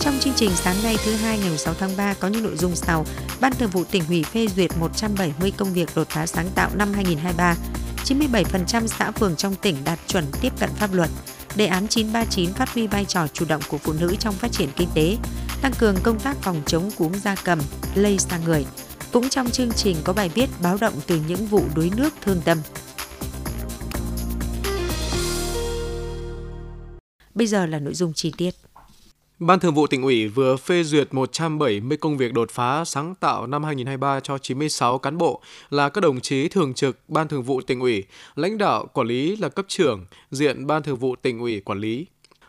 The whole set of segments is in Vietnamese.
Trong chương trình sáng nay thứ hai ngày 6 tháng 3 có những nội dung sau. Ban Thường vụ tỉnh ủy phê duyệt 170 công việc đột phá sáng tạo năm 2023. 97% xã phường trong tỉnh đạt chuẩn tiếp cận pháp luật. Đề án 939 phát huy vai trò chủ động của phụ nữ trong phát triển kinh tế, tăng cường công tác phòng chống cúm gia cầm, lây sang người. Cũng trong chương trình có bài viết báo động từ những vụ đuối nước thương tâm. Bây giờ là nội dung chi tiết. Ban Thường vụ tỉnh ủy vừa phê duyệt 170 công việc đột phá sáng tạo năm 2023 cho 96 cán bộ là các đồng chí thường trực Ban Thường vụ tỉnh ủy, lãnh đạo quản lý là cấp trưởng, diện Ban Thường vụ tỉnh ủy quản lý.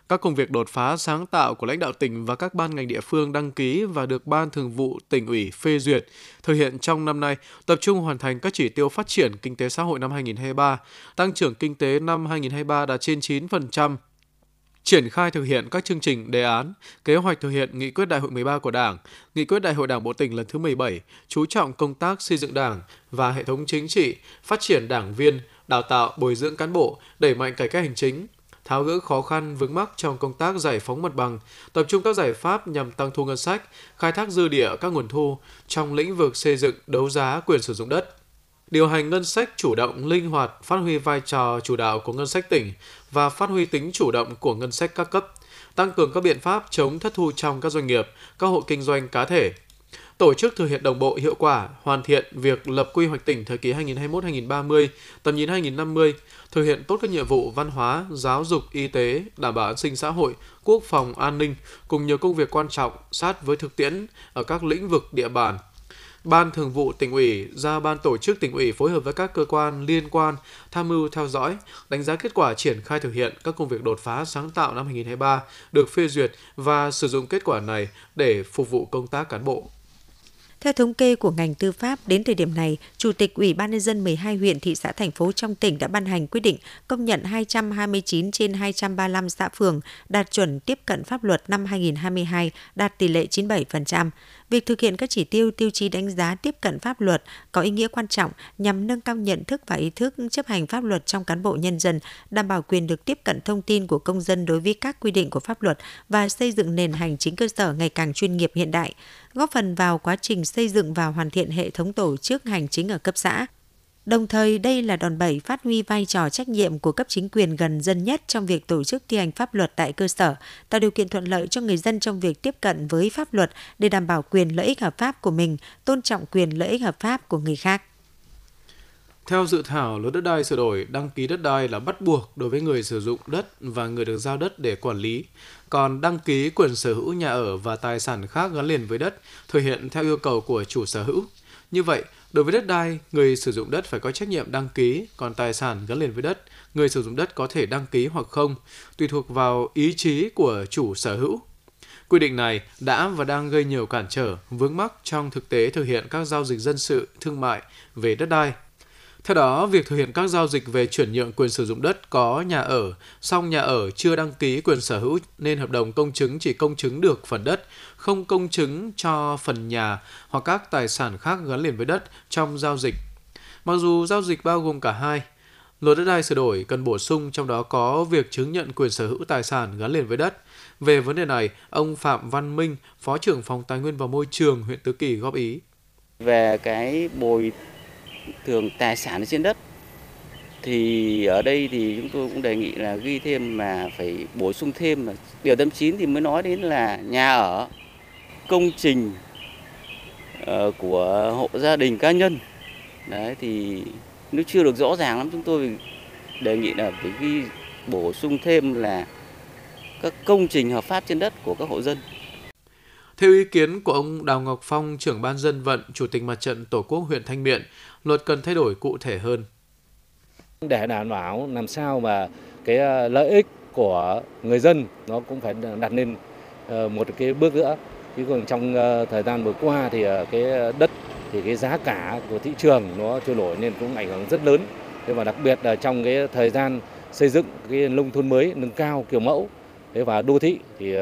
Các công việc đột phá sáng tạo của lãnh đạo tỉnh và các ban ngành địa phương đăng ký và được Ban Thường vụ tỉnh ủy phê duyệt thực hiện trong năm nay tập trung hoàn thành các chỉ tiêu phát triển kinh tế xã hội năm 2023, tăng trưởng kinh tế năm 2023 đạt trên 9%, triển khai thực hiện các chương trình, đề án, kế hoạch thực hiện nghị quyết đại hội 13 của Đảng, nghị quyết đại hội Đảng bộ tỉnh lần thứ 17, chú trọng công tác xây dựng Đảng và hệ thống chính trị, phát triển đảng viên, đào tạo, bồi dưỡng cán bộ, đẩy mạnh cải cách hành chính, tháo gỡ khó khăn vướng mắc trong công tác giải phóng mặt bằng, tập trung các giải pháp nhằm tăng thu ngân sách, khai thác dư địa các nguồn thu trong lĩnh vực xây dựng, đấu giá quyền sử dụng đất. Điều hành ngân sách chủ động, linh hoạt, phát huy vai trò chủ đạo của ngân sách tỉnh và phát huy tính chủ động của ngân sách các cấp, tăng cường các biện pháp chống thất thu trong các doanh nghiệp, các hộ kinh doanh cá thể, tổ chức thực hiện đồng bộ hiệu quả, hoàn thiện việc lập quy hoạch tỉnh thời kỳ 2021-2030, tầm nhìn 2050, thực hiện tốt các nhiệm vụ văn hóa, giáo dục, y tế, đảm bảo an sinh xã hội, quốc phòng, an ninh cùng nhiều công việc quan trọng sát với thực tiễn ở các lĩnh vực địa bàn, Ban Thường vụ tỉnh ủy ra ban tổ chức tỉnh ủy phối hợp với các cơ quan liên quan tham mưu theo dõi, đánh giá kết quả triển khai thực hiện các công việc đột phá sáng tạo năm 2023 được phê duyệt và sử dụng kết quả này để phục vụ công tác cán bộ. Theo thống kê của ngành tư pháp, đến thời điểm này, Chủ tịch Ủy ban nhân dân 12 huyện, thị xã, thành phố trong tỉnh đã ban hành quyết định công nhận 229 trên 235 xã phường đạt chuẩn tiếp cận pháp luật năm 2022, đạt tỷ lệ 97%. Việc thực hiện các chỉ tiêu tiêu chí đánh giá tiếp cận pháp luật có ý nghĩa quan trọng nhằm nâng cao nhận thức và ý thức chấp hành pháp luật trong cán bộ nhân dân, đảm bảo quyền được tiếp cận thông tin của công dân đối với các quy định của pháp luật và xây dựng nền hành chính cơ sở ngày càng chuyên nghiệp hiện đại, góp phần vào quá trình xây dựng và hoàn thiện hệ thống tổ chức hành chính ở cấp xã, Đồng thời, đây là đòn bẩy phát huy vai trò trách nhiệm của cấp chính quyền gần dân nhất trong việc tổ chức thi hành pháp luật tại cơ sở, tạo điều kiện thuận lợi cho người dân trong việc tiếp cận với pháp luật để đảm bảo quyền lợi ích hợp pháp của mình, tôn trọng quyền lợi ích hợp pháp của người khác. Theo dự thảo luật đất đai sửa đổi, đăng ký đất đai là bắt buộc đối với người sử dụng đất và người được giao đất để quản lý. Còn đăng ký quyền sở hữu nhà ở và tài sản khác gắn liền với đất thực hiện theo yêu cầu của chủ sở hữu. Như vậy, Đối với đất đai, người sử dụng đất phải có trách nhiệm đăng ký, còn tài sản gắn liền với đất, người sử dụng đất có thể đăng ký hoặc không, tùy thuộc vào ý chí của chủ sở hữu. Quy định này đã và đang gây nhiều cản trở, vướng mắc trong thực tế thực hiện các giao dịch dân sự, thương mại về đất đai. Theo đó, việc thực hiện các giao dịch về chuyển nhượng quyền sử dụng đất có nhà ở, song nhà ở chưa đăng ký quyền sở hữu nên hợp đồng công chứng chỉ công chứng được phần đất, không công chứng cho phần nhà hoặc các tài sản khác gắn liền với đất trong giao dịch. Mặc dù giao dịch bao gồm cả hai, luật đất đai sửa đổi cần bổ sung trong đó có việc chứng nhận quyền sở hữu tài sản gắn liền với đất. Về vấn đề này, ông Phạm Văn Minh, Phó trưởng phòng Tài nguyên và Môi trường huyện Tứ Kỳ góp ý. Về cái bồi thường tài sản trên đất. Thì ở đây thì chúng tôi cũng đề nghị là ghi thêm mà phải bổ sung thêm là điều tâm chín thì mới nói đến là nhà ở công trình ờ, của hộ gia đình cá nhân. Đấy thì nếu chưa được rõ ràng lắm. Chúng tôi đề nghị là phải ghi bổ sung thêm là các công trình hợp pháp trên đất của các hộ dân. Theo ý kiến của ông Đào Ngọc Phong, trưởng ban dân vận, chủ tịch mặt trận Tổ quốc huyện Thanh Miện, luật cần thay đổi cụ thể hơn. Để đảm bảo làm sao mà cái ờ, lợi ích của người dân nó cũng phải đặt lên ờ, một cái bước nữa. Chứ còn trong ờ, thời gian vừa qua thì cái đất, thì cái giá cả của thị trường nó trôi nổi nên cũng ảnh hưởng rất lớn. Thế và đặc biệt là trong cái thời gian xây dựng cái nông thôn mới, nâng cao kiểu mẫu, thế và đô thị thì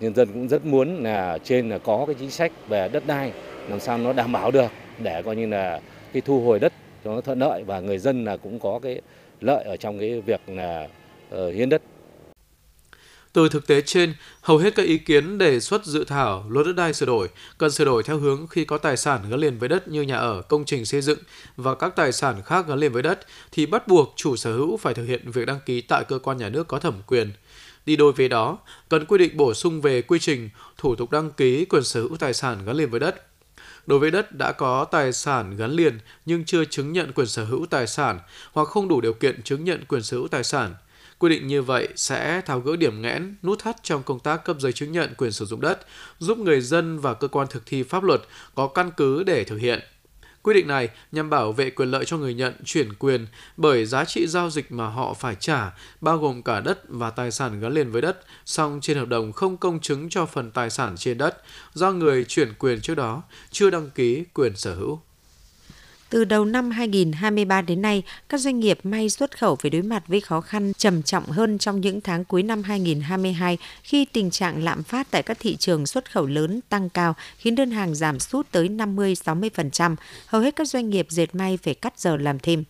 nhân dân cũng rất muốn là trên là có cái chính sách về đất đai, làm sao nó đảm bảo được, để coi như là cái thu hồi đất cho nó thuận lợi và người dân là cũng có cái lợi ở trong cái việc là ờ, hiến đất Từ thực tế trên, hầu hết các ý kiến đề xuất dự thảo luật đất đai sửa đổi cần sửa đổi theo hướng khi có tài sản gắn liền với đất như nhà ở, công trình xây dựng và các tài sản khác gắn liền với đất thì bắt buộc chủ sở hữu phải thực hiện việc đăng ký tại cơ quan nhà nước có thẩm quyền. Đi đôi với đó, cần quy định bổ sung về quy trình, thủ tục đăng ký quyền sở hữu tài sản gắn liền với đất. Đối với đất đã có tài sản gắn liền nhưng chưa chứng nhận quyền sở hữu tài sản hoặc không đủ điều kiện chứng nhận quyền sở hữu tài sản, Quy định như vậy sẽ tháo gỡ điểm nghẽn, nút thắt trong công tác cấp giấy chứng nhận quyền sử dụng đất, giúp người dân và cơ quan thực thi pháp luật có căn cứ để thực hiện. Quy định này nhằm bảo vệ quyền lợi cho người nhận chuyển quyền bởi giá trị giao dịch mà họ phải trả bao gồm cả đất và tài sản gắn liền với đất, song trên hợp đồng không công chứng cho phần tài sản trên đất do người chuyển quyền trước đó chưa đăng ký quyền sở hữu. Từ đầu năm 2023 đến nay, các doanh nghiệp may xuất khẩu phải đối mặt với khó khăn trầm trọng hơn trong những tháng cuối năm 2022 khi tình trạng lạm phát tại các thị trường xuất khẩu lớn tăng cao khiến đơn hàng giảm sút tới 50-60%. Hầu hết các doanh nghiệp dệt may phải cắt giờ làm thêm.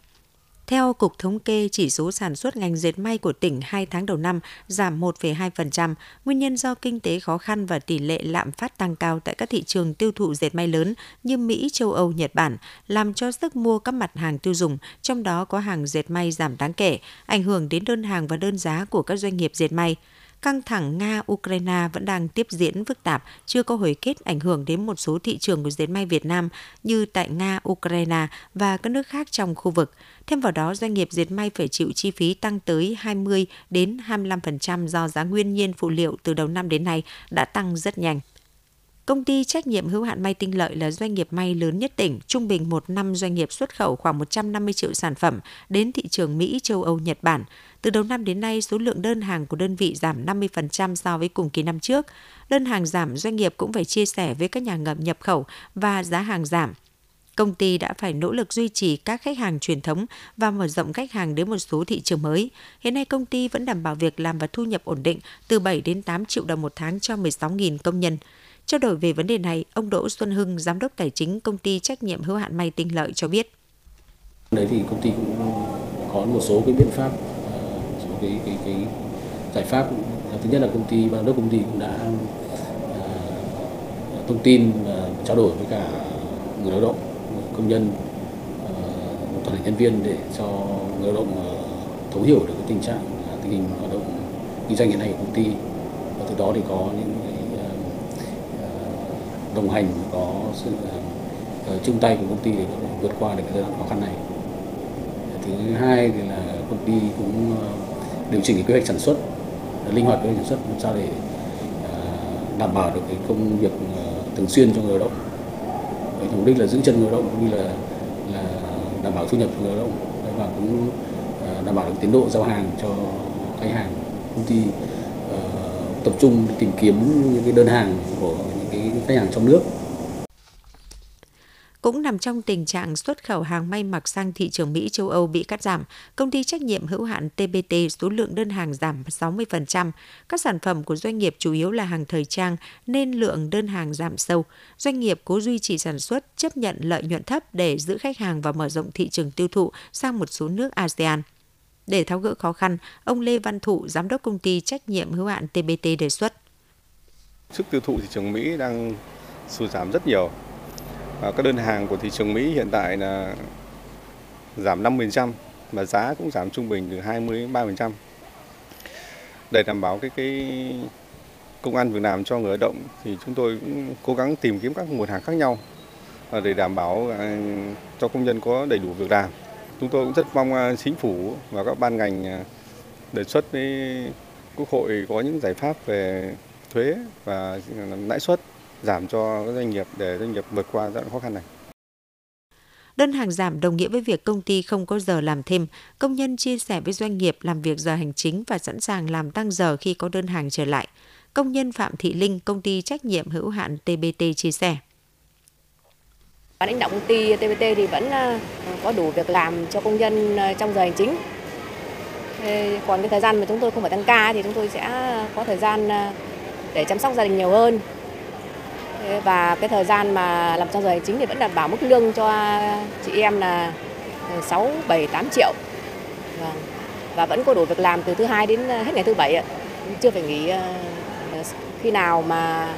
Theo Cục Thống kê, chỉ số sản xuất ngành dệt may của tỉnh 2 tháng đầu năm giảm 1,2%, nguyên nhân do kinh tế khó khăn và tỷ lệ lạm phát tăng cao tại các thị trường tiêu thụ dệt may lớn như Mỹ, châu Âu, Nhật Bản, làm cho sức mua các mặt hàng tiêu dùng, trong đó có hàng dệt may giảm đáng kể, ảnh hưởng đến đơn hàng và đơn giá của các doanh nghiệp dệt may căng thẳng Nga-Ukraine vẫn đang tiếp diễn phức tạp, chưa có hồi kết ảnh hưởng đến một số thị trường của dệt may Việt Nam như tại Nga, Ukraine và các nước khác trong khu vực. Thêm vào đó, doanh nghiệp dệt may phải chịu chi phí tăng tới 20 đến 25% do giá nguyên nhiên phụ liệu từ đầu năm đến nay đã tăng rất nhanh. Công ty trách nhiệm hữu hạn may tinh lợi là doanh nghiệp may lớn nhất tỉnh, trung bình một năm doanh nghiệp xuất khẩu khoảng 150 triệu sản phẩm đến thị trường Mỹ, châu Âu, Nhật Bản. Từ đầu năm đến nay, số lượng đơn hàng của đơn vị giảm 50% so với cùng kỳ năm trước. Đơn hàng giảm, doanh nghiệp cũng phải chia sẻ với các nhà ngậm nhập khẩu và giá hàng giảm. Công ty đã phải nỗ lực duy trì các khách hàng truyền thống và mở rộng khách hàng đến một số thị trường mới. Hiện nay công ty vẫn đảm bảo việc làm và thu nhập ổn định từ 7 đến 8 triệu đồng một tháng cho 16.000 công nhân. Trao đổi về vấn đề này, ông Đỗ Xuân Hưng, giám đốc tài chính công ty trách nhiệm hữu hạn may tinh lợi cho biết. Đấy thì công ty cũng có một số cái biện pháp, cái cái cái giải pháp. Thứ nhất là công ty ban đốc công ty cũng đã uh, thông tin và trao đổi với cả người lao động, công nhân, uh, toàn thể nhân viên để cho người lao động uh, thấu hiểu được cái tình trạng tình hình hoạt động kinh doanh hiện nay của công ty và từ đó thì có những cái đồng hành có sự uh, chung tay của công ty để vượt qua được cái giai đoạn khó khăn này thứ hai thì là công ty cũng uh, điều chỉnh cái kế hoạch sản xuất linh hoạt kế hoạch sản xuất làm sao để ờ, đảm bảo được cái công việc ờ, thường xuyên cho người lao động với mục đích là giữ chân người lao động cũng như là là đảm bảo thu nhập cho người lao động và cũng ờ, đảm bảo được tiến độ giao hàng cho khách hàng công ty uh, tập trung tìm kiếm những cái đơn hàng của cái khách hàng trong nước. Cũng nằm trong tình trạng xuất khẩu hàng may mặc sang thị trường Mỹ châu Âu bị cắt giảm, công ty trách nhiệm hữu hạn TBT số lượng đơn hàng giảm 60%. Các sản phẩm của doanh nghiệp chủ yếu là hàng thời trang nên lượng đơn hàng giảm sâu. Doanh nghiệp cố duy trì sản xuất, chấp nhận lợi nhuận thấp để giữ khách hàng và mở rộng thị trường tiêu thụ sang một số nước ASEAN. Để tháo gỡ khó khăn, ông Lê Văn Thụ, giám đốc công ty trách nhiệm hữu hạn TBT đề xuất Sức tiêu thụ thị trường Mỹ đang sụt giảm rất nhiều. Ờ, các đơn hàng của thị trường Mỹ hiện tại là giảm 5% và giá cũng giảm trung bình từ 20 đến 3%. Để đảm bảo cái cái công an việc làm cho người lao động thì chúng tôi cũng cố gắng tìm kiếm các nguồn hàng khác nhau ờ, để đảm bảo ờ, cho công nhân có đầy đủ việc làm. Chúng tôi cũng rất mong chính phủ và các ban ngành đề xuất với Quốc hội có những giải pháp về thuế và lãi suất giảm cho các doanh nghiệp để doanh nghiệp vượt qua giai đoạn khó khăn này. Đơn hàng giảm đồng nghĩa với việc công ty không có giờ làm thêm. Công nhân chia sẻ với doanh nghiệp làm việc giờ hành chính và sẵn sàng làm tăng giờ khi có đơn hàng trở lại. Công nhân Phạm Thị Linh, công ty trách nhiệm hữu hạn TBT chia sẻ. Lãnh đạo công ty TBT thì vẫn ờ, có đủ việc làm cho công nhân ờ, trong giờ hành chính. Còn cái thời gian mà chúng tôi không phải tăng ca thì chúng tôi sẽ có thời gian ờ, để chăm sóc gia đình nhiều hơn và cái thời gian mà làm trong giờ hành chính thì vẫn đảm bảo mức lương cho chị em là 6, 7, 8 triệu. Vâng. Và vẫn có đủ việc làm từ thứ hai đến ờ, hết ngày thứ bảy chưa phải nghỉ ờ, ờ, khi nào mà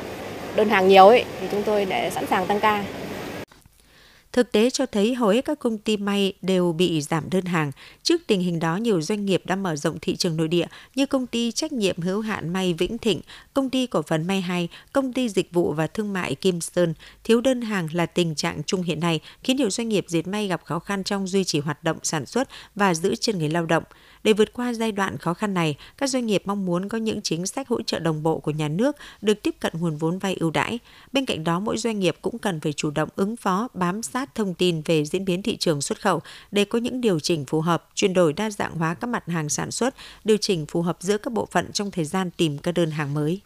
đơn hàng nhiều ấy thì chúng tôi để sẵn sàng tăng ca. Thực tế cho thấy hầu hết các công ty may đều bị giảm đơn hàng. Trước tình hình đó, nhiều doanh nghiệp đã mở rộng thị trường nội địa như công ty trách nhiệm hữu hạn may Vĩnh Thịnh, công ty cổ phần may hay, công ty dịch vụ và thương mại Kim Sơn. Thiếu đơn hàng là tình trạng chung hiện nay, khiến nhiều doanh nghiệp dệt may gặp khó khăn trong duy trì hoạt động sản xuất và giữ chân người lao động. Để vượt qua giai đoạn khó khăn này, các doanh nghiệp mong muốn có những chính sách hỗ trợ đồng bộ của nhà nước được tiếp cận nguồn vốn vay ưu đãi. Bên cạnh đó, mỗi doanh nghiệp cũng cần phải chủ động ứng phó, bám sát thông tin về diễn biến thị trường xuất khẩu để có những điều chỉnh phù hợp, chuyển đổi đa dạng hóa các mặt hàng sản xuất, điều chỉnh phù hợp giữa các bộ phận trong thời gian tìm các đơn hàng mới.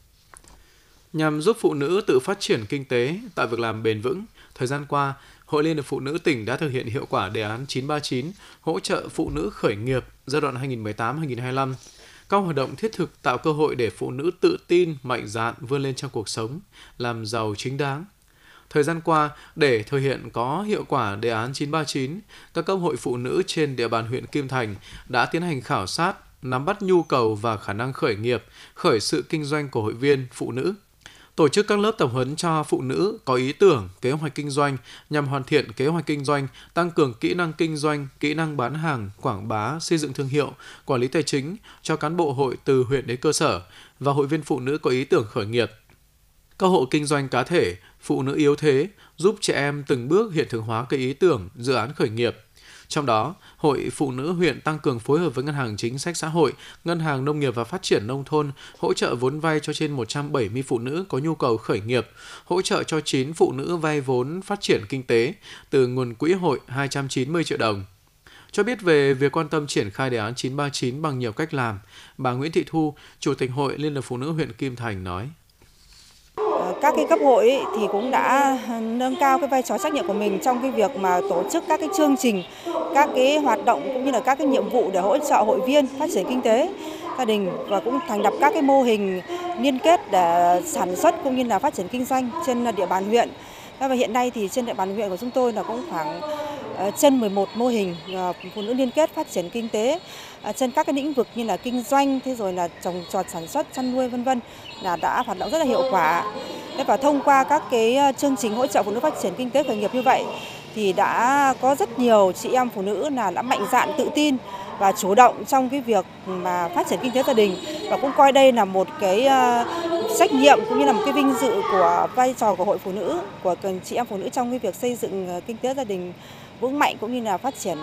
Nhằm giúp phụ nữ tự phát triển kinh tế, tạo việc làm bền vững, thời gian qua, Hội Liên hiệp Phụ nữ tỉnh đã thực hiện hiệu quả đề án 939 hỗ trợ phụ nữ khởi nghiệp giai đoạn 2018-2025. Các hoạt động thiết thực tạo cơ hội để phụ nữ tự tin, mạnh dạn vươn lên trong cuộc sống, làm giàu chính đáng. Thời gian qua, để thực hiện có hiệu quả đề án 939, các cấp hội phụ nữ trên địa bàn huyện Kim Thành đã tiến hành khảo sát, nắm bắt nhu cầu và khả năng khởi nghiệp, khởi sự kinh doanh của hội viên phụ nữ tổ chức các lớp tập huấn cho phụ nữ có ý tưởng, kế hoạch kinh doanh nhằm hoàn thiện kế hoạch kinh doanh, tăng cường kỹ năng kinh doanh, kỹ năng bán hàng, quảng bá, xây dựng thương hiệu, quản lý tài chính cho cán bộ hội từ huyện đến cơ sở và hội viên phụ nữ có ý tưởng khởi nghiệp. Các hộ kinh doanh cá thể, phụ nữ yếu thế giúp trẻ em từng bước hiện thực hóa cái ý tưởng, dự án khởi nghiệp – trong đó, Hội Phụ nữ huyện tăng cường phối hợp với Ngân hàng Chính sách Xã hội, Ngân hàng Nông nghiệp và Phát triển Nông thôn hỗ trợ vốn vay cho trên 170 phụ nữ có nhu cầu khởi nghiệp, hỗ trợ cho 9 phụ nữ vay vốn phát triển kinh tế từ nguồn quỹ hội 290 triệu đồng. Cho biết về việc quan tâm triển khai đề án 939 bằng nhiều cách làm, bà Nguyễn Thị Thu, Chủ tịch Hội Liên hiệp Phụ nữ huyện Kim Thành nói các cái cấp hội thì cũng đã ờ, nâng cao cái vai trò trách nhiệm của mình trong cái việc mà tổ chức các cái chương trình, các cái hoạt động cũng như là các cái nhiệm vụ để hỗ trợ hội viên phát triển kinh tế gia đình và cũng thành lập các cái mô hình liên kết để sản xuất cũng như là phát triển kinh doanh trên địa bàn huyện. Và hiện nay thì trên địa bàn huyện của chúng tôi là cũng khoảng ờ, trên 11 mô hình ờ, phụ nữ liên kết phát triển kinh tế trên các cái lĩnh vực như là kinh doanh, thế rồi là trồng trọt sản xuất, chăn nuôi vân vân là đã hoạt động rất là hiệu quả. Thế và thông qua các cái ờ, chương trình hỗ trợ phụ nữ phát triển kinh tế khởi nghiệp như vậy thì đã có rất nhiều chị em phụ nữ là đã mạnh dạn, tự tin và chủ động trong cái việc mà phát triển kinh tế gia đình và cũng coi đây là một cái ờ, trách nhiệm cũng như là một cái vinh dự của vai trò của hội phụ nữ, của chị em phụ nữ trong cái việc xây dựng ờ, kinh tế gia đình vững mạnh cũng như là phát triển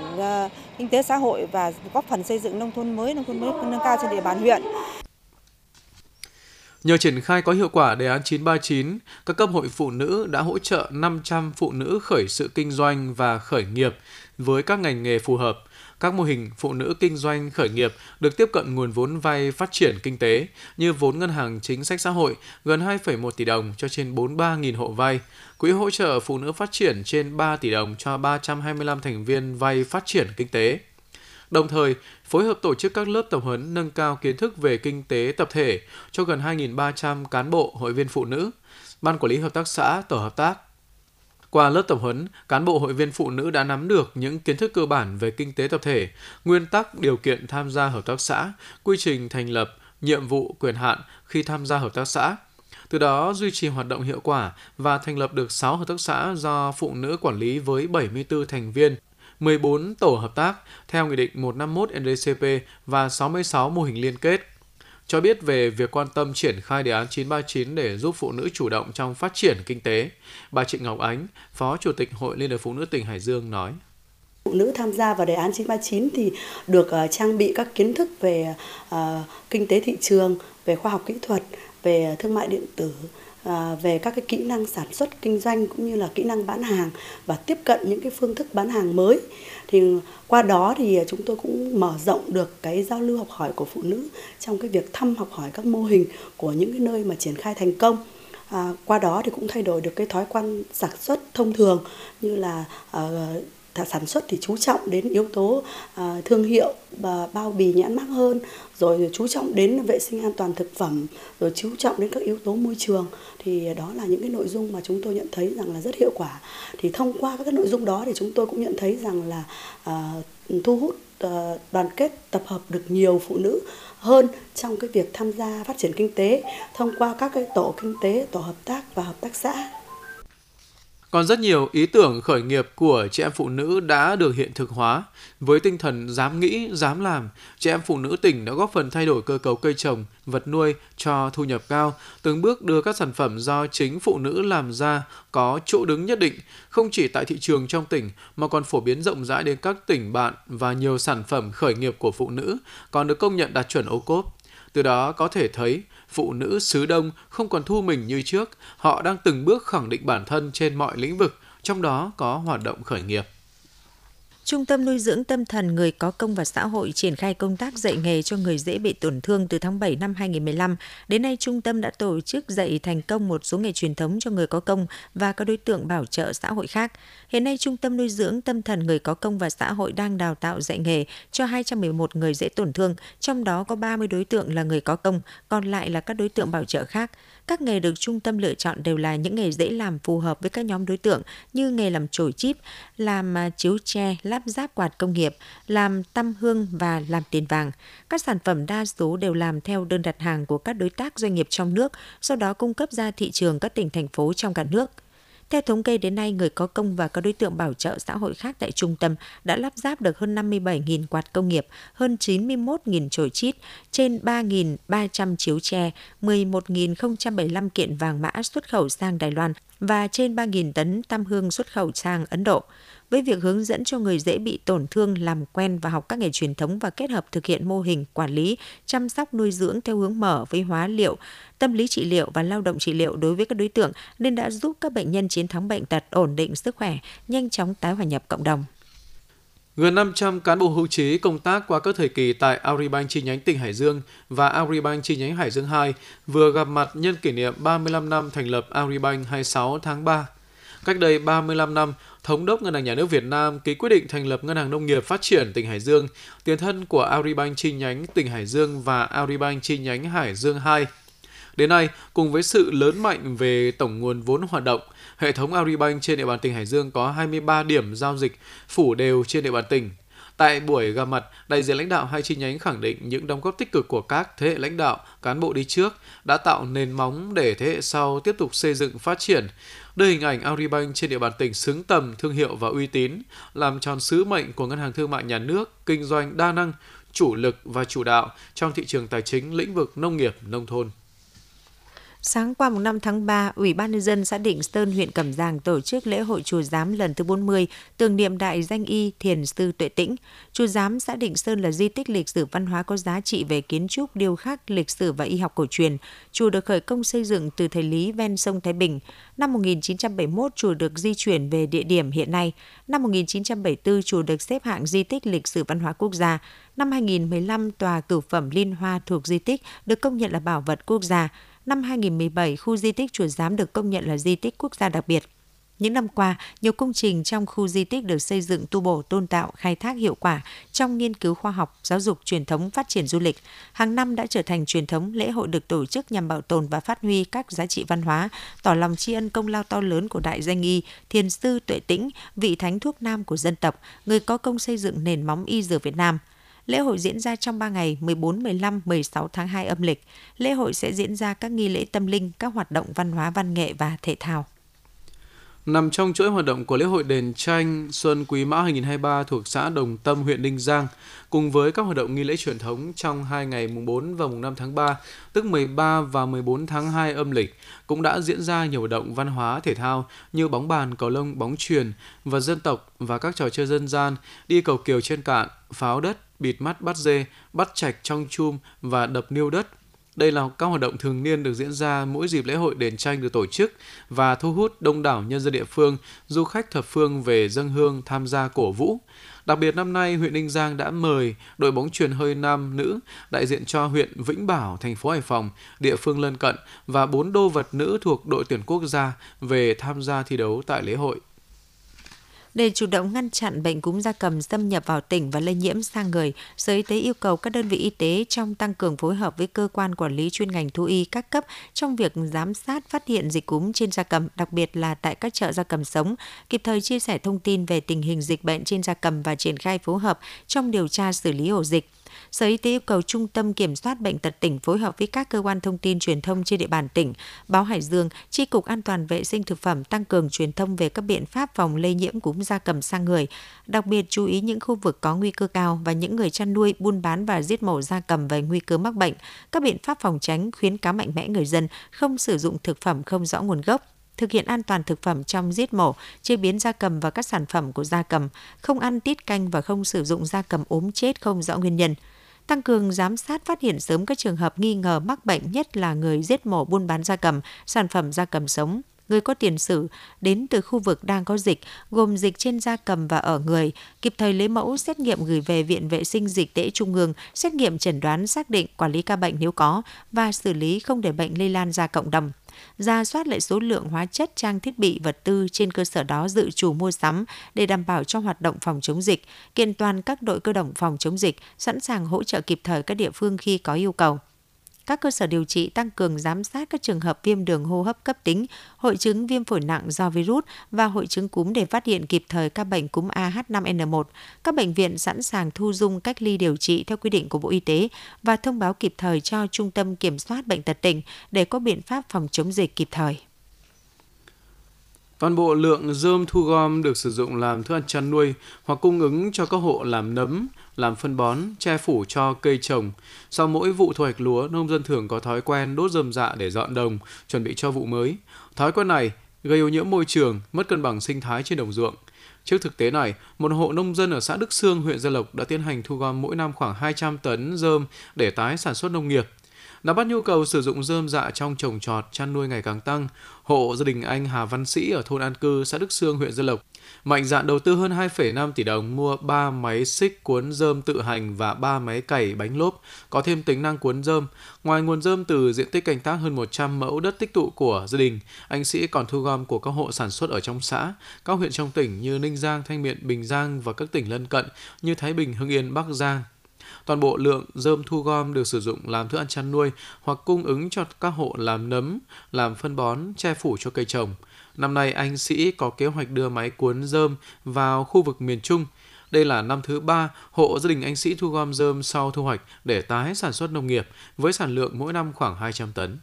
kinh tế xã hội và góp phần xây dựng nông thôn mới, nông thôn mới nâng cao trên địa bàn huyện. Nhờ triển khai có hiệu quả đề án 939, các cấp hội phụ nữ đã hỗ trợ 500 phụ nữ khởi sự kinh doanh và khởi nghiệp với các ngành nghề phù hợp, các mô hình phụ nữ kinh doanh khởi nghiệp được tiếp cận nguồn vốn vay phát triển kinh tế như vốn ngân hàng chính sách xã hội gần 2,1 tỷ đồng cho trên 43.000 hộ vay, quỹ hỗ trợ phụ nữ phát triển trên 3 tỷ đồng cho 325 thành viên vay phát triển kinh tế. Đồng thời, phối hợp tổ chức các lớp tập huấn nâng cao kiến thức về kinh tế tập thể cho gần 2.300 cán bộ hội viên phụ nữ, ban quản lý hợp tác xã, tổ hợp tác, qua lớp tập huấn, cán bộ hội viên phụ nữ đã nắm được những kiến thức cơ bản về kinh tế tập thể, nguyên tắc điều kiện tham gia hợp tác xã, quy trình thành lập, nhiệm vụ quyền hạn khi tham gia hợp tác xã. Từ đó duy trì hoạt động hiệu quả và thành lập được 6 hợp tác xã do phụ nữ quản lý với 74 thành viên, 14 tổ hợp tác theo Nghị định 151 NDCP và 66 mô hình liên kết cho biết về việc quan tâm triển khai đề án 939 để giúp phụ nữ chủ động trong phát triển kinh tế. Bà Trịnh Ngọc Ánh, Phó Chủ tịch Hội Liên hiệp Phụ nữ tỉnh Hải Dương nói. Phụ nữ tham gia vào đề án 939 thì được uh, trang bị các kiến thức về uh, kinh tế thị trường, về khoa học kỹ thuật, về thương mại điện tử, À, về các cái kỹ năng sản xuất kinh doanh cũng như là kỹ năng bán hàng và tiếp cận những cái phương thức bán hàng mới. Thì qua đó thì chúng tôi cũng mở rộng được cái giao lưu học hỏi của phụ nữ trong cái việc thăm học hỏi các mô hình của những cái nơi mà triển khai thành công. À, qua đó thì cũng thay đổi được cái thói quen sản xuất thông thường như là uh, sản xuất thì chú trọng đến yếu tố à, thương hiệu và bao bì nhãn mác hơn rồi chú trọng đến vệ sinh an toàn thực phẩm rồi chú trọng đến các yếu tố môi trường thì đó là những cái nội dung mà chúng tôi nhận thấy rằng là rất hiệu quả thì thông qua các cái nội dung đó thì chúng tôi cũng nhận thấy rằng là à, thu hút à, đoàn kết tập hợp được nhiều phụ nữ hơn trong cái việc tham gia phát triển kinh tế thông qua các cái tổ kinh tế, tổ hợp tác và hợp tác xã. Còn rất nhiều ý tưởng khởi nghiệp của chị em phụ nữ đã được hiện thực hóa. Với tinh thần dám nghĩ, dám làm, chị em phụ nữ tỉnh đã góp phần thay đổi cơ cấu cây trồng, vật nuôi cho thu nhập cao, từng bước đưa các sản phẩm do chính phụ nữ làm ra có chỗ đứng nhất định, không chỉ tại thị trường trong tỉnh mà còn phổ biến rộng rãi đến các tỉnh bạn và nhiều sản phẩm khởi nghiệp của phụ nữ còn được công nhận đạt chuẩn ô cốp. Từ đó có thể thấy, phụ nữ xứ Đông không còn thu mình như trước, họ đang từng bước khẳng định bản thân trên mọi lĩnh vực, trong đó có hoạt động khởi nghiệp. Trung tâm nuôi dưỡng tâm thần người có công và xã hội triển khai công tác dạy nghề cho người dễ bị tổn thương từ tháng 7 năm 2015. Đến nay, trung tâm đã tổ chức dạy thành công một số nghề truyền thống cho người có công và các đối tượng bảo trợ xã hội khác. Hiện nay, Trung tâm nuôi dưỡng tâm thần người có công và xã hội đang đào tạo dạy nghề cho 211 người dễ tổn thương, trong đó có 30 đối tượng là người có công, còn lại là các đối tượng bảo trợ khác. Các nghề được trung tâm lựa chọn đều là những nghề dễ làm phù hợp với các nhóm đối tượng như nghề làm chổi chip, làm à, chiếu tre, lắp ráp quạt công nghiệp, làm tăm hương và làm tiền vàng. Các sản phẩm đa số đều làm theo đơn đặt hàng của các đối tác doanh nghiệp trong nước, sau đó cung cấp ra thị trường các tỉnh thành phố trong cả nước. Theo thống kê đến nay, người có công và các đối tượng bảo trợ xã hội khác tại trung tâm đã lắp ráp được hơn 57.000 quạt công nghiệp, hơn 91.000 chổi chít, trên 3.300 chiếu tre, 11.075 kiện vàng mã xuất khẩu sang Đài Loan và trên 3.000 tấn tam hương xuất khẩu sang Ấn Độ với việc hướng dẫn cho người dễ bị tổn thương làm quen và học các nghề truyền thống và kết hợp thực hiện mô hình quản lý, chăm sóc nuôi dưỡng theo hướng mở với hóa liệu, tâm lý trị liệu và lao động trị liệu đối với các đối tượng nên đã giúp các bệnh nhân chiến thắng bệnh tật, ổn định sức khỏe, nhanh chóng tái hòa nhập cộng đồng. Gần 500 cán bộ hưu trí công tác qua các thời kỳ tại Agribank chi nhánh tỉnh Hải Dương và Agribank chi nhánh Hải Dương 2 vừa gặp mặt nhân kỷ niệm 35 năm thành lập Agribank 26 tháng 3. Cách đây 35 năm, Thống đốc Ngân hàng Nhà nước Việt Nam ký quyết định thành lập Ngân hàng Nông nghiệp Phát triển tỉnh Hải Dương, tiền thân của Agribank chi nhánh tỉnh Hải Dương và Agribank chi nhánh Hải Dương 2. Đến nay, cùng với sự lớn mạnh về tổng nguồn vốn hoạt động, hệ thống Agribank trên địa bàn tỉnh Hải Dương có 23 điểm giao dịch phủ đều trên địa bàn tỉnh. Tại buổi gặp mặt, đại diện lãnh đạo hai chi nhánh khẳng định những đóng góp tích cực của các thế hệ lãnh đạo, cán bộ đi trước đã tạo nền móng để thế hệ sau tiếp tục xây dựng phát triển, đưa hình ảnh Agribank trên địa bàn tỉnh xứng tầm thương hiệu và uy tín, làm tròn sứ mệnh của Ngân hàng Thương mại Nhà nước, kinh doanh đa năng, chủ lực và chủ đạo trong thị trường tài chính lĩnh vực nông nghiệp, nông thôn. Sáng qua mùng 5 tháng 3, Ủy ban nhân dân xã Định Sơn, huyện Cẩm Giàng tổ chức lễ hội chùa Giám lần thứ 40, tưởng niệm đại danh y Thiền sư Tuệ Tĩnh. Chùa Giám xã Định Sơn là di tích lịch sử văn hóa có giá trị về kiến trúc, điêu khắc, lịch sử và y học cổ truyền. Chùa được khởi công xây dựng từ thời Lý ven sông Thái Bình. Năm 1971, chùa được di chuyển về địa điểm hiện nay. Năm 1974, chùa được xếp hạng di tích lịch sử văn hóa quốc gia. Năm 2015, tòa cửu phẩm Liên Hoa thuộc di tích được công nhận là bảo vật quốc gia năm 2017, khu di tích Chùa Giám được công nhận là di tích quốc gia đặc biệt. Những năm qua, nhiều công trình trong khu di tích được xây dựng tu bổ tôn tạo, khai thác hiệu quả trong nghiên cứu khoa học, giáo dục truyền thống, phát triển du lịch. Hàng năm đã trở thành truyền thống lễ hội được tổ chức nhằm bảo tồn và phát huy các giá trị văn hóa, tỏ lòng tri ân công lao to lớn của đại danh y, thiền sư Tuệ Tĩnh, vị thánh thuốc nam của dân tộc, người có công xây dựng nền móng y dược Việt Nam – Lễ hội diễn ra trong 3 ngày 14, 15, 16 tháng 2 âm lịch. Lễ hội sẽ diễn ra các nghi lễ tâm linh, các hoạt động văn hóa văn nghệ và thể thao. Nằm trong chuỗi hoạt động của lễ hội đền tranh Xuân Quý Mão 2023 thuộc xã Đồng Tâm, huyện Ninh Giang, cùng với các hoạt động nghi lễ truyền thống trong hai ngày mùng 4 và mùng 5 tháng 3, tức 13 và 14 tháng 2 âm lịch, cũng đã diễn ra nhiều hoạt động văn hóa thể thao như bóng bàn, cầu lông, bóng truyền và dân tộc và các trò chơi dân gian, đi cầu kiều trên cạn, pháo đất, bịt mắt bắt dê, bắt chạch trong chum và đập niêu đất. Đây là các hoạt động thường niên được diễn ra mỗi dịp lễ hội đền tranh được tổ chức và thu hút đông đảo nhân dân địa phương, du khách thập phương về dân hương tham gia cổ vũ. Đặc biệt năm nay, huyện Ninh Giang đã mời đội bóng truyền hơi nam nữ đại diện cho huyện Vĩnh Bảo, thành phố Hải Phòng, địa phương lân cận và bốn đô vật nữ thuộc đội tuyển quốc gia về tham gia thi đấu tại lễ hội. Để chủ động ngăn chặn bệnh cúm gia cầm xâm nhập vào tỉnh và lây nhiễm sang người, Sở Y tế yêu cầu các đơn vị y tế trong tăng cường phối hợp với cơ quan quản lý chuyên ngành thú y các cấp trong việc giám sát phát hiện dịch cúm trên gia cầm, đặc biệt là tại các chợ gia cầm sống, kịp thời chia sẻ thông tin về tình hình dịch bệnh trên gia cầm và triển khai phối hợp trong điều tra xử lý ổ dịch. Sở Y tế yêu cầu Trung tâm Kiểm soát Bệnh tật tỉnh phối hợp với các cơ quan thông tin truyền thông trên địa bàn tỉnh, báo Hải Dương, Tri Cục An toàn Vệ sinh Thực phẩm tăng cường truyền thông về các biện pháp phòng lây nhiễm cúm gia cầm sang người, đặc biệt chú ý những khu vực có nguy cơ cao và những người chăn nuôi, buôn bán và giết mổ gia cầm về nguy cơ mắc bệnh, các biện pháp phòng tránh khuyến cáo mạnh mẽ người dân không sử dụng thực phẩm không rõ nguồn gốc, thực hiện an toàn thực phẩm trong giết mổ, chế biến gia cầm và các sản phẩm của gia cầm, không ăn tiết canh và không sử dụng gia cầm ốm chết không rõ nguyên nhân. Tăng cường giám sát phát hiện sớm các trường hợp nghi ngờ mắc bệnh nhất là người giết mổ buôn bán gia cầm, sản phẩm gia cầm sống, người có tiền sử đến từ khu vực đang có dịch, gồm dịch trên da cầm và ở người, kịp thời lấy mẫu xét nghiệm gửi về Viện Vệ sinh Dịch tễ Trung ương, xét nghiệm chẩn đoán xác định quản lý ca bệnh nếu có và xử lý không để bệnh lây lan ra cộng đồng. Ra soát lại số lượng hóa chất, trang thiết bị, vật tư trên cơ sở đó dự trù mua sắm để đảm bảo cho hoạt động phòng chống dịch, kiện toàn các đội cơ động phòng chống dịch, sẵn sàng hỗ trợ kịp thời các địa phương khi có yêu cầu các cơ sở điều trị tăng cường giám sát các trường hợp viêm đường hô hấp cấp tính, hội chứng viêm phổi nặng do virus và hội chứng cúm để phát hiện kịp thời các bệnh cúm AH5N1. Các bệnh viện sẵn sàng thu dung cách ly điều trị theo quy định của Bộ Y tế và thông báo kịp thời cho Trung tâm Kiểm soát Bệnh tật tỉnh để có biện pháp phòng chống dịch kịp thời. Toàn bộ lượng rơm thu gom được sử dụng làm thức ăn chăn nuôi hoặc cung ứng cho các hộ làm nấm, làm phân bón, che phủ cho cây trồng. Sau mỗi vụ thu hoạch lúa, nông dân thường có thói quen đốt rơm dạ để dọn đồng, chuẩn bị cho vụ mới. Thói quen này gây ô nhiễm môi trường, mất cân bằng sinh thái trên đồng ruộng. Trước thực tế này, một hộ nông dân ở xã Đức Sương, huyện Gia Lộc đã tiến hành thu gom mỗi năm khoảng 200 tấn rơm để tái sản xuất nông nghiệp. Nắm bắt nhu cầu sử dụng dơm dạ trong trồng trọt, chăn nuôi ngày càng tăng, hộ gia đình anh Hà Văn Sĩ ở thôn An Cư, xã Đức Sương, huyện Gia Lộc mạnh dạn đầu tư hơn 2,5 tỷ đồng mua 3 máy xích cuốn dơm tự hành và 3 máy cày bánh lốp có thêm tính năng cuốn dơm. Ngoài nguồn dơm từ diện tích canh tác hơn 100 mẫu đất tích tụ của gia đình, anh Sĩ còn thu gom của các hộ sản xuất ở trong xã, các huyện trong tỉnh như Ninh Giang, Thanh Miện, Bình Giang và các tỉnh lân cận như Thái Bình, Hưng Yên, Bắc Giang, Toàn bộ lượng rơm thu gom được sử dụng làm thức ăn chăn nuôi hoặc cung ứng cho các hộ làm nấm, làm phân bón, che phủ cho cây trồng. Năm nay anh Sĩ có kế hoạch đưa máy cuốn rơm vào khu vực miền Trung. Đây là năm thứ ba hộ gia đình anh Sĩ thu gom rơm sau thu hoạch để tái sản xuất nông nghiệp với sản lượng mỗi năm khoảng 200 tấn.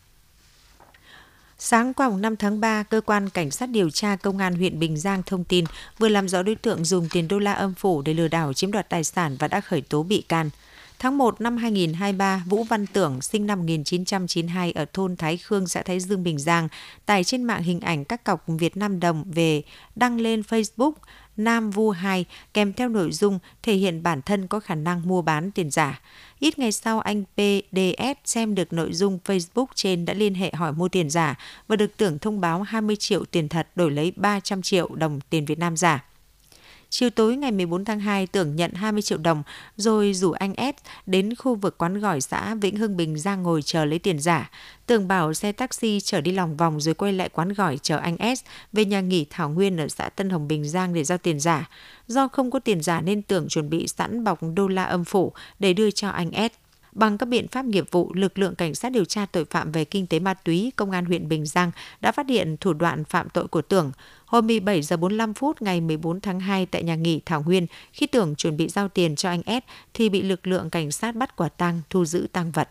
Sáng qua 5 tháng 3, cơ quan cảnh sát điều tra công an huyện Bình Giang thông tin vừa làm rõ đối tượng dùng tiền đô la âm phủ để lừa đảo chiếm đoạt tài sản và đã khởi tố bị can. Tháng 1 năm 2023, Vũ Văn Tưởng, sinh năm 1992 ở thôn Thái Khương, xã Thái Dương, Bình Giang, tải trên mạng hình ảnh các cọc Việt Nam đồng về đăng lên Facebook Nam Vu 2 kèm theo nội dung thể hiện bản thân có khả năng mua bán tiền giả. Ít ngày sau, anh PDS xem được nội dung Facebook trên đã liên hệ hỏi mua tiền giả và được tưởng thông báo 20 triệu tiền thật đổi lấy 300 triệu đồng tiền Việt Nam giả. Chiều tối ngày 14 tháng 2, Tưởng nhận 20 triệu đồng rồi rủ anh S đến khu vực quán gỏi xã Vĩnh Hưng Bình ra ngồi chờ lấy tiền giả. Tưởng bảo xe taxi chở đi lòng vòng rồi quay lại quán gỏi chờ anh S về nhà nghỉ Thảo Nguyên ở xã Tân Hồng Bình Giang để giao tiền giả. Do không có tiền giả nên Tưởng chuẩn bị sẵn bọc đô la âm phủ để đưa cho anh S. Bằng các biện pháp nghiệp vụ, lực lượng cảnh sát điều tra tội phạm về kinh tế ma túy, công an huyện Bình Giang đã phát hiện thủ đoạn phạm tội của Tưởng. Hôm 17 giờ 45 phút ngày 14 tháng 2 tại nhà nghỉ Thảo Nguyên, khi Tưởng chuẩn bị giao tiền cho anh S thì bị lực lượng cảnh sát bắt quả tang thu giữ tăng vật.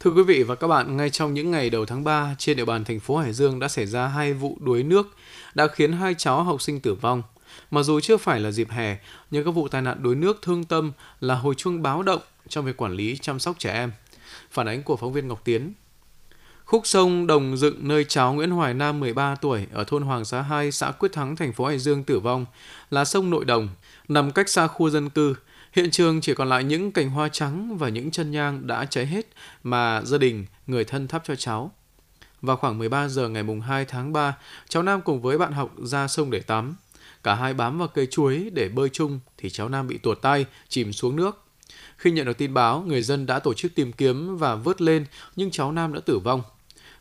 Thưa quý vị và các bạn, ngay trong những ngày đầu tháng 3, trên địa bàn thành phố Hải Dương đã xảy ra hai vụ đuối nước đã khiến hai cháu học sinh tử vong. Mặc dù chưa phải là dịp hè, nhưng các vụ tai nạn đuối nước thương tâm là hồi chuông báo động trong việc quản lý chăm sóc trẻ em. Phản ánh của phóng viên Ngọc Tiến. Khúc sông Đồng Dựng nơi cháu Nguyễn Hoài Nam 13 tuổi ở thôn Hoàng Xá 2, xã Quyết Thắng, thành phố Hải Dương tử vong là sông Nội Đồng, nằm cách xa khu dân cư. Hiện trường chỉ còn lại những cành hoa trắng và những chân nhang đã cháy hết mà gia đình, người thân thắp cho cháu. Vào khoảng 13 giờ ngày mùng 2 tháng 3, cháu Nam cùng với bạn học ra sông để tắm. Cả hai bám vào cây chuối để bơi chung thì cháu Nam bị tuột tay, chìm xuống nước. Khi nhận được tin báo, người dân đã tổ chức tìm kiếm và vớt lên nhưng cháu Nam đã tử vong.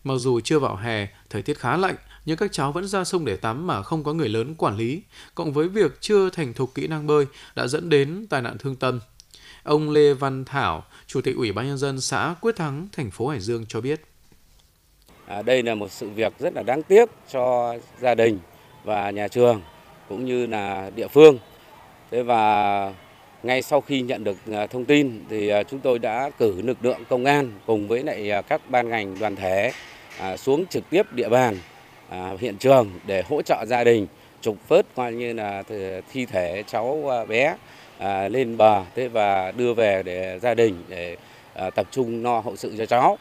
Mặc dù chưa vào hè, thời tiết khá lạnh, nhưng các cháu vẫn ra sông để tắm mà không có người lớn quản lý, cộng với việc chưa thành thục kỹ năng bơi đã dẫn đến tai nạn thương tâm. Ông Lê Văn Thảo, Chủ tịch Ủy ban nhân dân xã Quyết Thắng, thành phố Hải Dương cho biết. À, đây là một sự việc rất là đáng tiếc cho gia đình và nhà trường cũng như là địa phương. Thế và ngay sau khi nhận được à, thông tin thì à, chúng tôi đã cử lực lượng công an cùng với lại à, các ban ngành đoàn thể xuống trực tiếp địa bàn hiện trường để hỗ trợ gia đình, trục vớt coi như là thi thể cháu bé lên bờ thế và đưa về để gia đình để tập trung lo hậu sự cho cháu.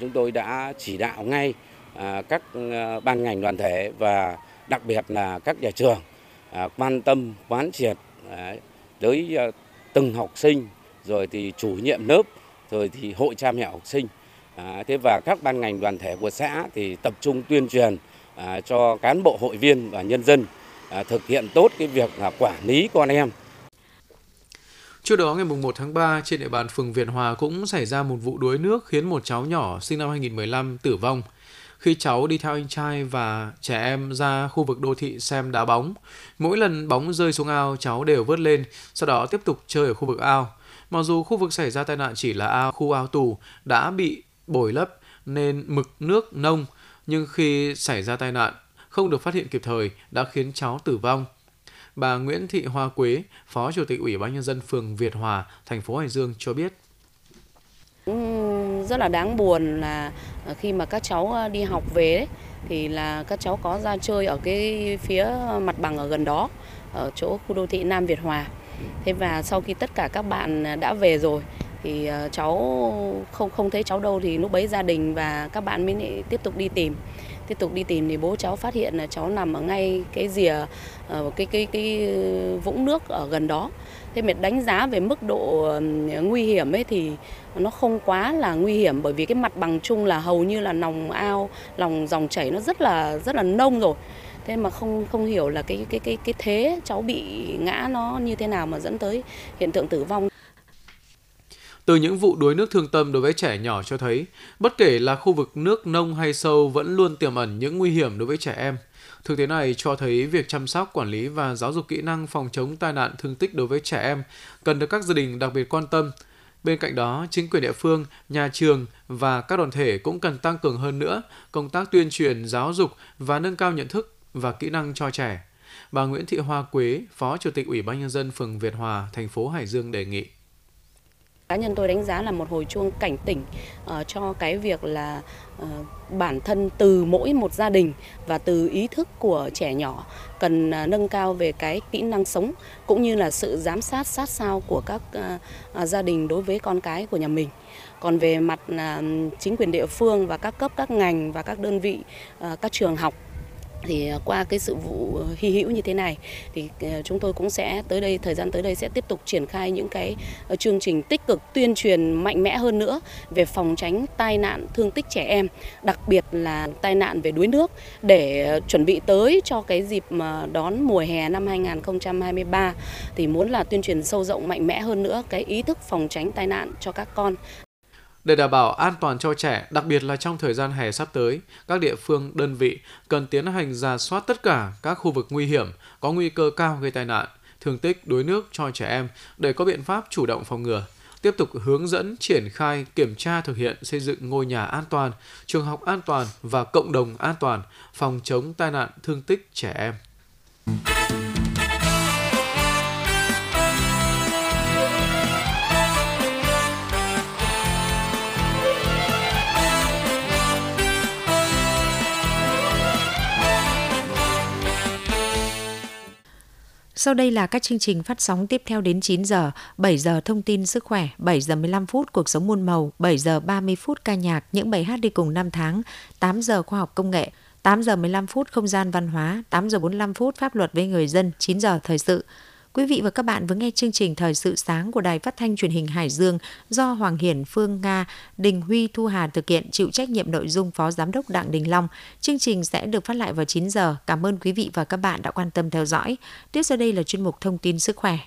Chúng tôi đã chỉ đạo ngay các ban ngành đoàn thể và đặc biệt là các nhà trường À, quan tâm quán triệt à, tới à, từng học sinh rồi thì chủ nhiệm lớp rồi thì hội cha mẹ học sinh thế và các ban ngành đoàn thể của xã thì tập trung tuyên truyền cho cán bộ hội viên và nhân dân thực hiện tốt cái việc là quản lý con em Trước đó ngày 1 tháng 3, trên địa bàn phường Việt Hòa cũng xảy ra một vụ đuối nước khiến một cháu nhỏ sinh năm 2015 tử vong. Khi cháu đi theo anh trai và trẻ em ra khu vực đô thị xem đá bóng, mỗi lần bóng rơi xuống ao cháu đều vớt lên, sau đó tiếp tục chơi ở khu vực ao. Mặc dù khu vực xảy ra tai nạn chỉ là ao, khu ao tù đã bị bồi lấp nên mực nước nông, nhưng khi xảy ra tai nạn không được phát hiện kịp thời đã khiến cháu tử vong. Bà Nguyễn Thị Hoa Quế, Phó Chủ tịch Ủy ban nhân dân phường Việt Hòa, thành phố Hải Dương cho biết. Rất là đáng buồn là ờ, khi mà các cháu ờ, đi học về ấy, thì là các cháu có ra chơi ở cái phía mặt bằng ở gần đó, ở chỗ khu đô thị Nam Việt Hòa. Thế và sau khi tất cả các bạn đã về rồi thì ờ, cháu không không thấy cháu đâu thì lúc bấy gia đình và các bạn mới tiếp tục đi tìm tiếp tục đi tìm thì bố cháu phát hiện là cháu nằm ở ngay cái rìa ờ, cái cái cái vũng nước ở gần đó. Thế mà đánh giá về mức độ nguy hiểm ấy thì nó không quá là nguy hiểm bởi vì cái mặt bằng chung là hầu như là lòng ao, lòng dòng chảy nó rất là rất là nông rồi. Thế mà không không hiểu là cái cái cái cái thế cháu bị ngã nó như thế nào mà dẫn tới hiện tượng tử vong từ những vụ đuối nước thương tâm đối với trẻ nhỏ cho thấy, bất kể là khu vực nước nông hay sâu vẫn luôn tiềm ẩn những nguy hiểm đối với trẻ em. Thực tế này cho thấy việc chăm sóc, quản lý và giáo dục kỹ năng phòng chống tai nạn thương tích đối với trẻ em cần được các gia đình đặc biệt quan tâm. Bên cạnh đó, chính quyền địa phương, nhà trường và các đoàn thể cũng cần tăng cường hơn nữa công tác tuyên truyền, giáo dục và nâng cao nhận thức và kỹ năng cho trẻ. Bà Nguyễn Thị Hoa Quế, Phó Chủ tịch Ủy ban nhân dân phường Việt Hòa, thành phố Hải Dương đề nghị. Cá nhân tôi đánh giá là một hồi chuông cảnh tỉnh uh, cho cái việc là uh, bản thân từ mỗi một gia đình và từ ý thức của trẻ nhỏ cần uh, nâng cao về cái kỹ năng sống cũng như là sự giám sát sát sao của các uh, uh, gia đình đối với con cái của nhà mình. Còn về mặt uh, chính quyền địa phương và các cấp các ngành và các đơn vị uh, các trường học thì ờ, qua cái sự vụ ờ, hy hữu như thế này, thì ờ, chúng tôi cũng sẽ tới đây, thời gian tới đây sẽ tiếp tục triển khai những cái chương trình tích cực, tuyên truyền mạnh mẽ hơn nữa về phòng tránh tai nạn thương tích trẻ em, đặc biệt là tai nạn về đuối nước, để chuẩn bị tới cho cái dịp mà đón mùa hè năm 2023 thì muốn là tuyên truyền sâu rộng, mạnh mẽ hơn nữa cái ý thức phòng tránh tai nạn cho các con để đảm bảo an toàn cho trẻ, đặc biệt là trong thời gian hè sắp tới, các địa phương, đơn vị cần tiến hành ra soát tất cả các khu vực nguy hiểm, có nguy cơ cao gây tai nạn, thương tích, đuối nước cho trẻ em để có biện pháp chủ động phòng ngừa. Tiếp tục hướng dẫn, triển khai, kiểm tra thực hiện xây dựng ngôi nhà an toàn, trường học an toàn và cộng đồng an toàn, phòng chống tai nạn thương tích trẻ em. Sau đây là các chương trình phát sóng tiếp theo đến 9 giờ, 7 giờ thông tin sức khỏe, 7 giờ 15 phút cuộc sống muôn màu, 7 giờ 30 phút ca nhạc, những bài hát đi cùng năm tháng, 8 giờ khoa học công nghệ, 8 giờ 15 phút không gian văn hóa, 8 giờ 45 phút pháp luật với người dân, 9 giờ thời sự. Quý vị và các bạn vừa nghe chương trình Thời sự sáng của Đài Phát thanh Truyền hình Hải Dương do Hoàng Hiển, Phương Nga, Đình Huy, Thu Hà thực hiện chịu trách nhiệm nội dung Phó Giám đốc Đặng Đình Long. Chương trình sẽ được phát lại vào 9 giờ. Cảm ơn quý vị và các bạn đã quan tâm theo dõi. Tiếp sau đây là chuyên mục Thông tin sức khỏe.